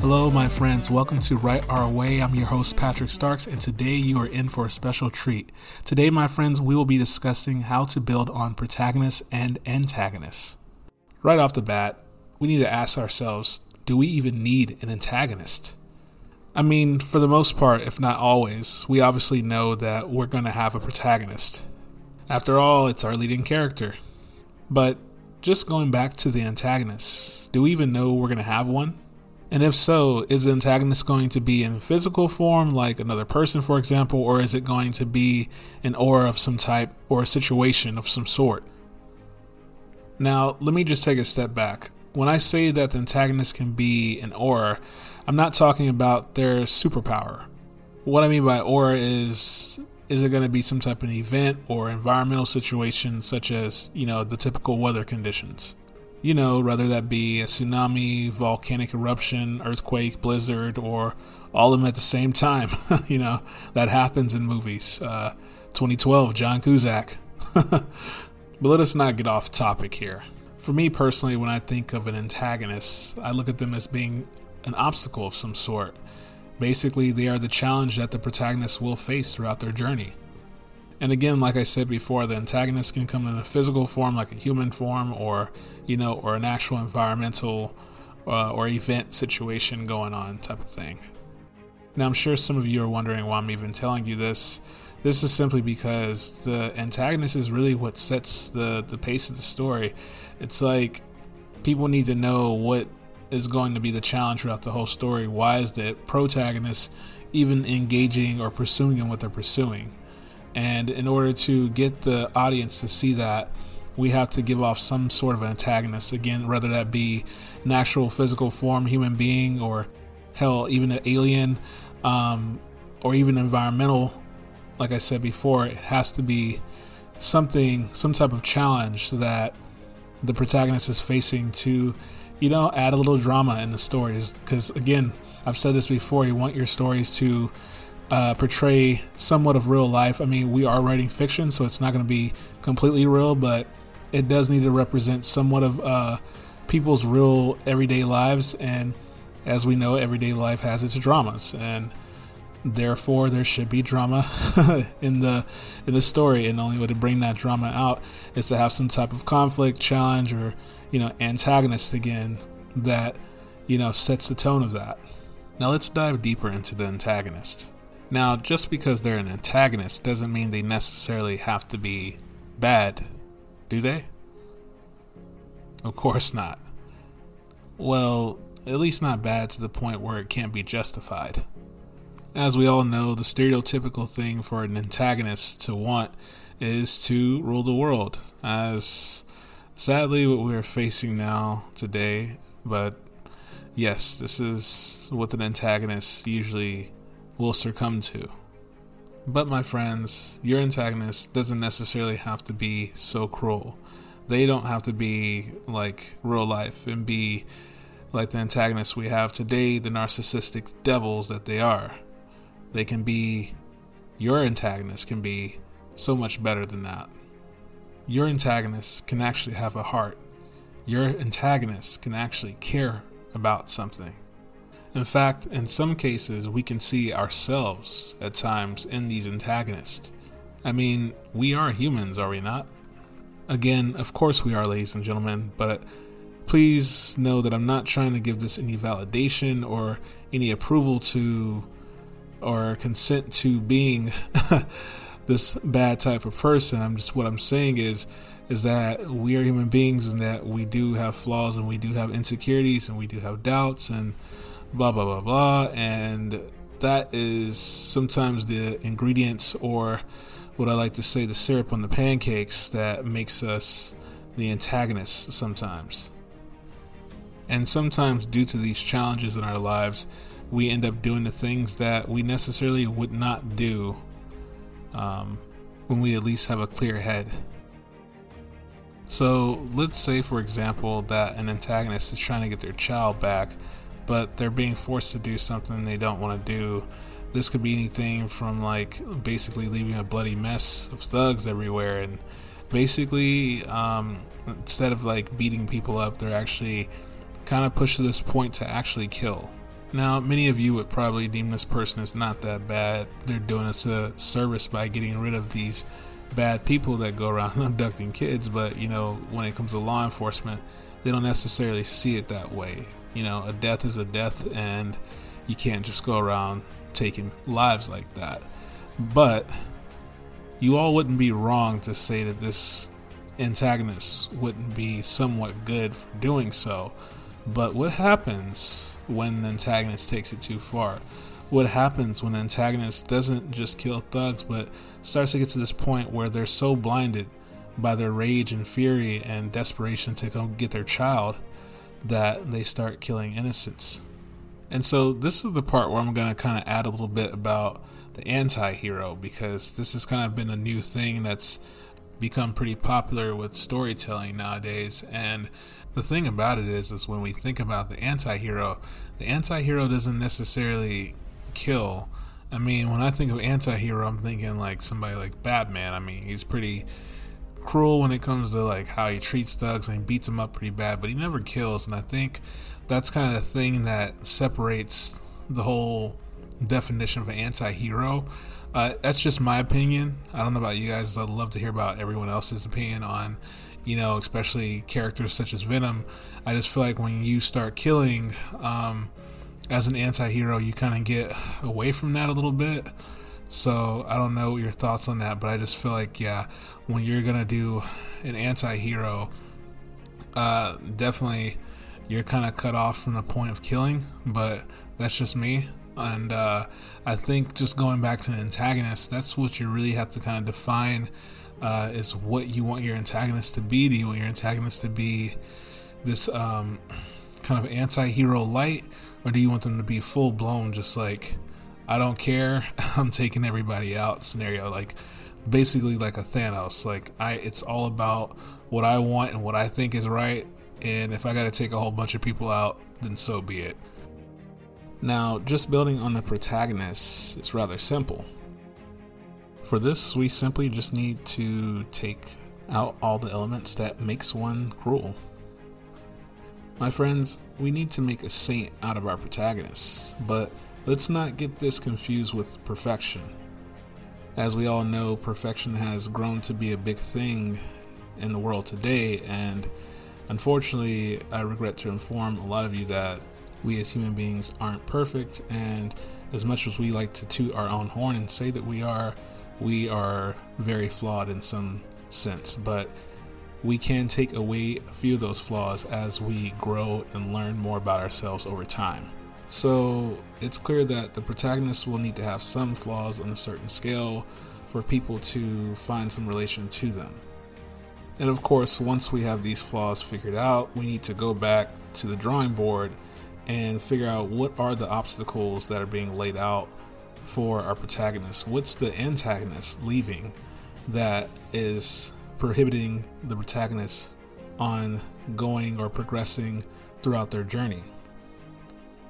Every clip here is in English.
Hello, my friends. Welcome to Write Our Way. I'm your host, Patrick Starks, and today you are in for a special treat. Today, my friends, we will be discussing how to build on protagonists and antagonists. Right off the bat, we need to ask ourselves do we even need an antagonist? I mean, for the most part, if not always, we obviously know that we're going to have a protagonist. After all, it's our leading character. But just going back to the antagonist, do we even know we're going to have one? And if so, is the antagonist going to be in physical form, like another person, for example, or is it going to be an aura of some type or a situation of some sort? Now, let me just take a step back. When I say that the antagonist can be an aura, I'm not talking about their superpower. What I mean by aura is is it going to be some type of event or environmental situation such as, you know, the typical weather conditions? You know, whether that be a tsunami, volcanic eruption, earthquake, blizzard, or all of them at the same time. you know, that happens in movies. Uh, 2012, John Cusack. but let us not get off topic here. For me personally, when I think of an antagonist, I look at them as being an obstacle of some sort. Basically, they are the challenge that the protagonist will face throughout their journey. And again, like I said before, the antagonist can come in a physical form, like a human form, or you know, or an actual environmental uh, or event situation going on, type of thing. Now, I'm sure some of you are wondering why I'm even telling you this. This is simply because the antagonist is really what sets the the pace of the story. It's like people need to know what is going to be the challenge throughout the whole story. Why is the protagonist even engaging or pursuing what they're pursuing? And in order to get the audience to see that, we have to give off some sort of antagonist. Again, whether that be an actual physical form, human being, or hell, even an alien, um, or even environmental. Like I said before, it has to be something, some type of challenge that the protagonist is facing to you know, add a little drama in the stories. Because again, I've said this before, you want your stories to uh, portray somewhat of real life. I mean, we are writing fiction, so it's not going to be completely real, but it does need to represent somewhat of uh, people's real everyday lives. And as we know, everyday life has its dramas, and therefore there should be drama in the in the story. And the only way to bring that drama out is to have some type of conflict, challenge, or you know, antagonist again that, you know, sets the tone of that. Now let's dive deeper into the antagonist. Now, just because they're an antagonist doesn't mean they necessarily have to be bad, do they? Of course not. Well, at least not bad to the point where it can't be justified. As we all know, the stereotypical thing for an antagonist to want is to rule the world, as sadly what we're facing now today. But yes, this is what an antagonist usually will succumb to. But my friends, your antagonist doesn't necessarily have to be so cruel. They don't have to be like real life and be like the antagonists we have today, the narcissistic devils that they are. They can be, your antagonist can be so much better than that. Your antagonist can actually have a heart. Your antagonist can actually care about something. In fact, in some cases, we can see ourselves at times in these antagonists. I mean, we are humans, are we not? Again, of course we are, ladies and gentlemen, but please know that I'm not trying to give this any validation or any approval to or consent to being this bad type of person. I'm just what I'm saying is is that we are human beings and that we do have flaws and we do have insecurities and we do have doubts and blah blah blah blah and that is sometimes the ingredients or what I like to say the syrup on the pancakes that makes us the antagonists sometimes. And sometimes due to these challenges in our lives, we end up doing the things that we necessarily would not do um, when we at least have a clear head. So let's say, for example, that an antagonist is trying to get their child back, but they're being forced to do something they don't want to do. This could be anything from like basically leaving a bloody mess of thugs everywhere, and basically, um, instead of like beating people up, they're actually kind of pushed to this point to actually kill. Now, many of you would probably deem this person as not that bad. They're doing us a service by getting rid of these bad people that go around abducting kids, but you know, when it comes to law enforcement, they don't necessarily see it that way. You know, a death is a death, and you can't just go around taking lives like that. But you all wouldn't be wrong to say that this antagonist wouldn't be somewhat good for doing so. But what happens when the antagonist takes it too far? What happens when the antagonist doesn't just kill thugs, but starts to get to this point where they're so blinded by their rage and fury and desperation to go get their child that they start killing innocents? And so, this is the part where I'm going to kind of add a little bit about the anti hero because this has kind of been a new thing that's become pretty popular with storytelling nowadays. And the thing about it is, is when we think about the anti-hero, the anti-hero doesn't necessarily kill. I mean, when I think of anti-hero, I'm thinking like somebody like Batman. I mean, he's pretty cruel when it comes to like how he treats thugs and he beats them up pretty bad, but he never kills. And I think that's kind of the thing that separates the whole definition of an anti-hero uh, that's just my opinion. I don't know about you guys. I'd love to hear about everyone else's opinion on, you know, especially characters such as Venom. I just feel like when you start killing um, as an anti hero, you kind of get away from that a little bit. So I don't know your thoughts on that, but I just feel like, yeah, when you're going to do an anti hero, uh, definitely you're kind of cut off from the point of killing, but that's just me. And uh, I think just going back to the antagonist, that's what you really have to kind of define uh, is what you want your antagonist to be. Do you want your antagonist to be this um, kind of anti hero light, or do you want them to be full blown, just like, I don't care, I'm taking everybody out scenario? Like, basically like a Thanos. Like I it's all about what I want and what I think is right and if I got to take a whole bunch of people out, then so be it. Now, just building on the protagonist is rather simple. For this, we simply just need to take out all the elements that makes one cruel. My friends, we need to make a saint out of our protagonists, but let's not get this confused with perfection. As we all know, perfection has grown to be a big thing in the world today, and unfortunately, I regret to inform a lot of you that we as human beings aren't perfect, and as much as we like to toot our own horn and say that we are, we are very flawed in some sense. But we can take away a few of those flaws as we grow and learn more about ourselves over time. So it's clear that the protagonist will need to have some flaws on a certain scale for people to find some relation to them. And of course, once we have these flaws figured out, we need to go back to the drawing board and figure out what are the obstacles that are being laid out for our protagonist. What's the antagonist leaving that is prohibiting the protagonist on going or progressing throughout their journey?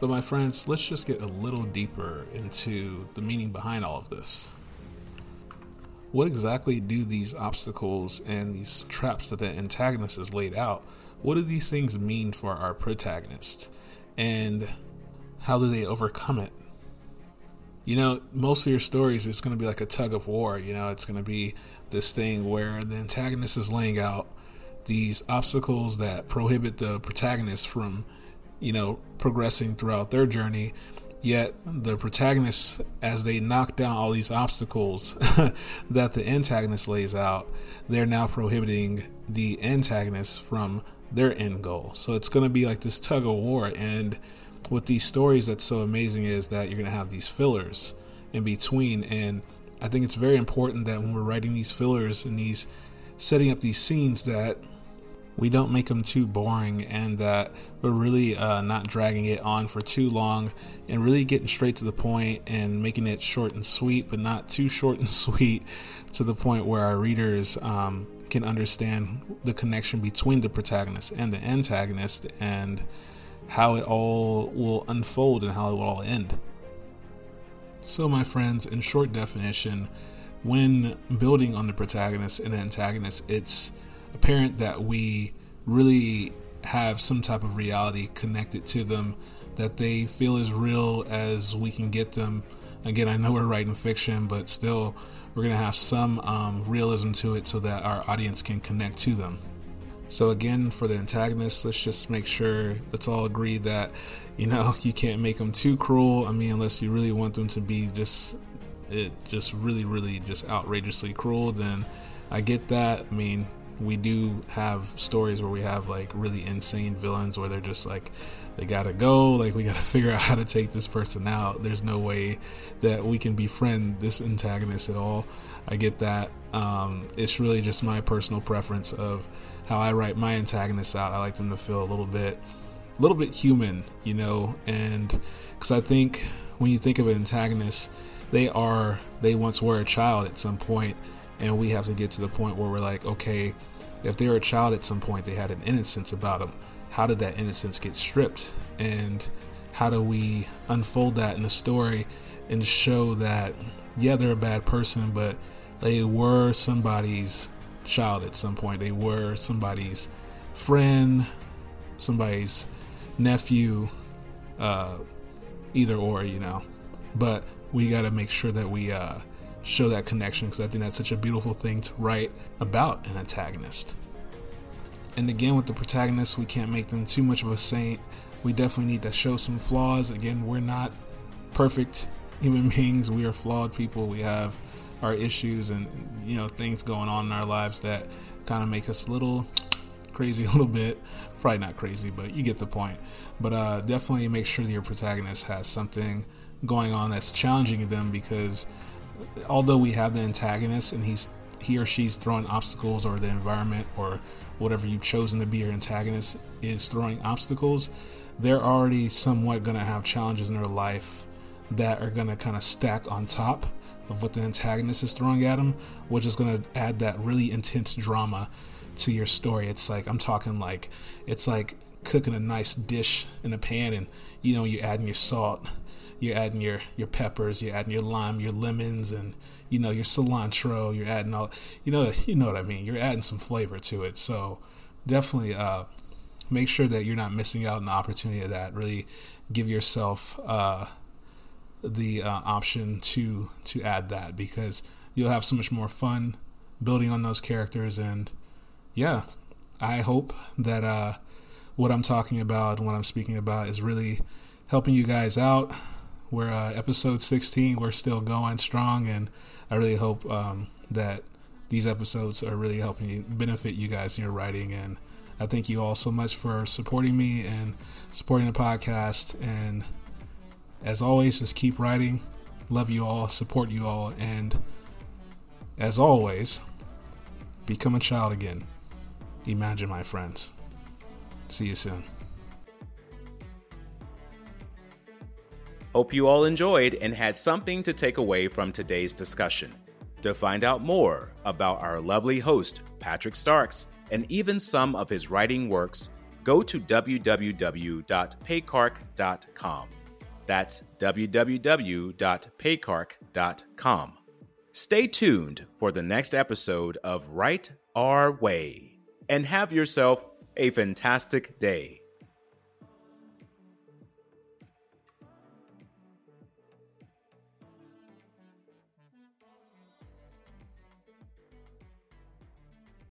But, my friends, let's just get a little deeper into the meaning behind all of this. What exactly do these obstacles and these traps that the antagonist has laid out? What do these things mean for our protagonist? And how do they overcome it? You know, most of your stories, it's going to be like a tug of war. You know, it's going to be this thing where the antagonist is laying out these obstacles that prohibit the protagonist from, you know, progressing throughout their journey. Yet the protagonists, as they knock down all these obstacles that the antagonist lays out, they're now prohibiting the antagonist from their end goal. So it's going to be like this tug of war. And with these stories, that's so amazing is that you're going to have these fillers in between. And I think it's very important that when we're writing these fillers and these setting up these scenes, that we don't make them too boring and that we're really uh, not dragging it on for too long and really getting straight to the point and making it short and sweet, but not too short and sweet to the point where our readers um, can understand the connection between the protagonist and the antagonist and how it all will unfold and how it will all end. So, my friends, in short definition, when building on the protagonist and the antagonist, it's apparent that we really have some type of reality connected to them that they feel as real as we can get them. Again, I know we're writing fiction, but still, we're going to have some um, realism to it so that our audience can connect to them. So, again, for the antagonists, let's just make sure let's all agree that, you know, you can't make them too cruel. I mean, unless you really want them to be just, it just really, really just outrageously cruel, then I get that. I mean, we do have stories where we have like really insane villains where they're just like they gotta go like we gotta figure out how to take this person out. There's no way that we can befriend this antagonist at all. I get that. Um, it's really just my personal preference of how i write my antagonists out. I like them to feel a little bit a little bit human you know? And because i think when you think of an antagonist they are they once were a child at some point and we have to get to the point where we're like okay if they were a child at some point they had an innocence about them. How did that innocence get stripped? And how do we unfold that in the story and show that yeah they're a bad person but they were somebody's child at some point. They were somebody's friend somebody's nephew uh, either or you know. But we got to make sure that we uh, show that connection because I think that's such a beautiful thing to write about an antagonist. And again, with the protagonist, we can't make them too much of a saint. We definitely need to show some flaws. Again, we're not perfect human beings. We are flawed people. We have our issues and you know things going on in our lives that kind of make us a little crazy a little bit probably not crazy but you get the point but uh, definitely make sure that your protagonist has something going on that's challenging them because although we have the antagonist and he's he or she's throwing obstacles or the environment or whatever you've chosen to be your antagonist is throwing obstacles they're already somewhat going to have challenges in their life that are going to kind of stack on top of what the antagonist is throwing at them which is going to add that really intense drama to your story. It's like i'm talking like it's like cooking a nice dish in a pan and you know you're adding your salt you're adding your your peppers, you're adding your lime, your lemons, and you know your cilantro. You're adding all, you know, you know what I mean. You're adding some flavor to it. So definitely uh, make sure that you're not missing out on the opportunity of that. Really give yourself uh, the uh, option to to add that because you'll have so much more fun building on those characters and yeah i hope that uh, what i'm talking about what i'm speaking about is really helping you guys out we're uh, episode 16. We're still going strong, and I really hope um, that these episodes are really helping you benefit you guys in your writing. And I thank you all so much for supporting me and supporting the podcast. And as always, just keep writing. Love you all, support you all, and as always, become a child again. Imagine, my friends. See you soon. Hope you all enjoyed and had something to take away from today's discussion. To find out more about our lovely host, Patrick Starks, and even some of his writing works, go to www.paycark.com. That's www.paycark.com. Stay tuned for the next episode of Write Our Way and have yourself a fantastic day.